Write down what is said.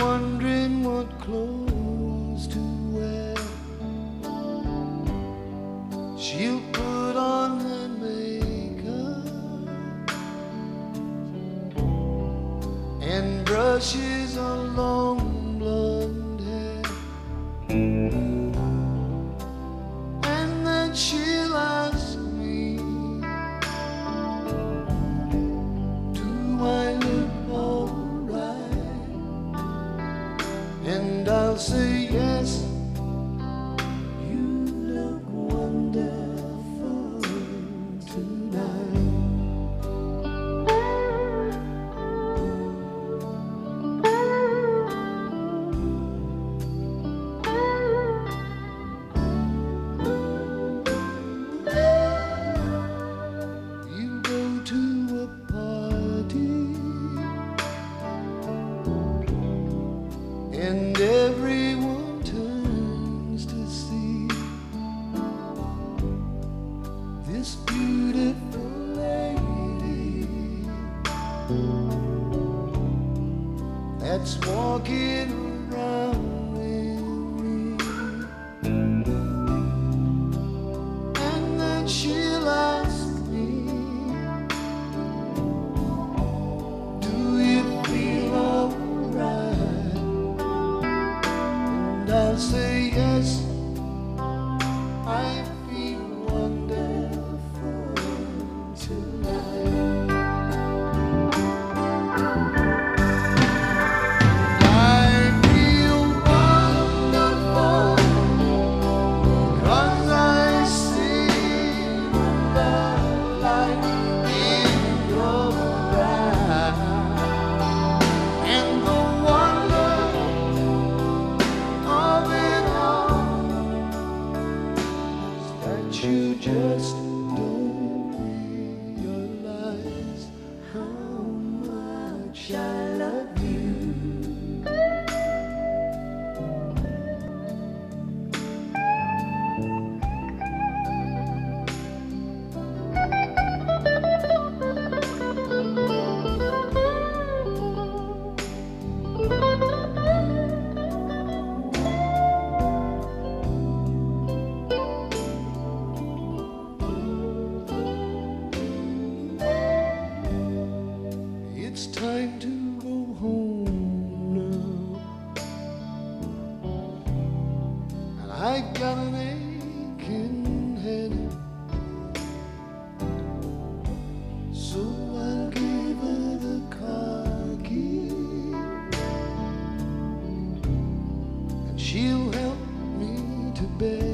wondering what clothes to wear. She'll put on her makeup and brushes her long blonde hair. And that's walking around with me. And then she'll ask me, Do you feel alright? And I'll say yes. I got an aching head, so I'll give her the car key, and she'll help me to bed.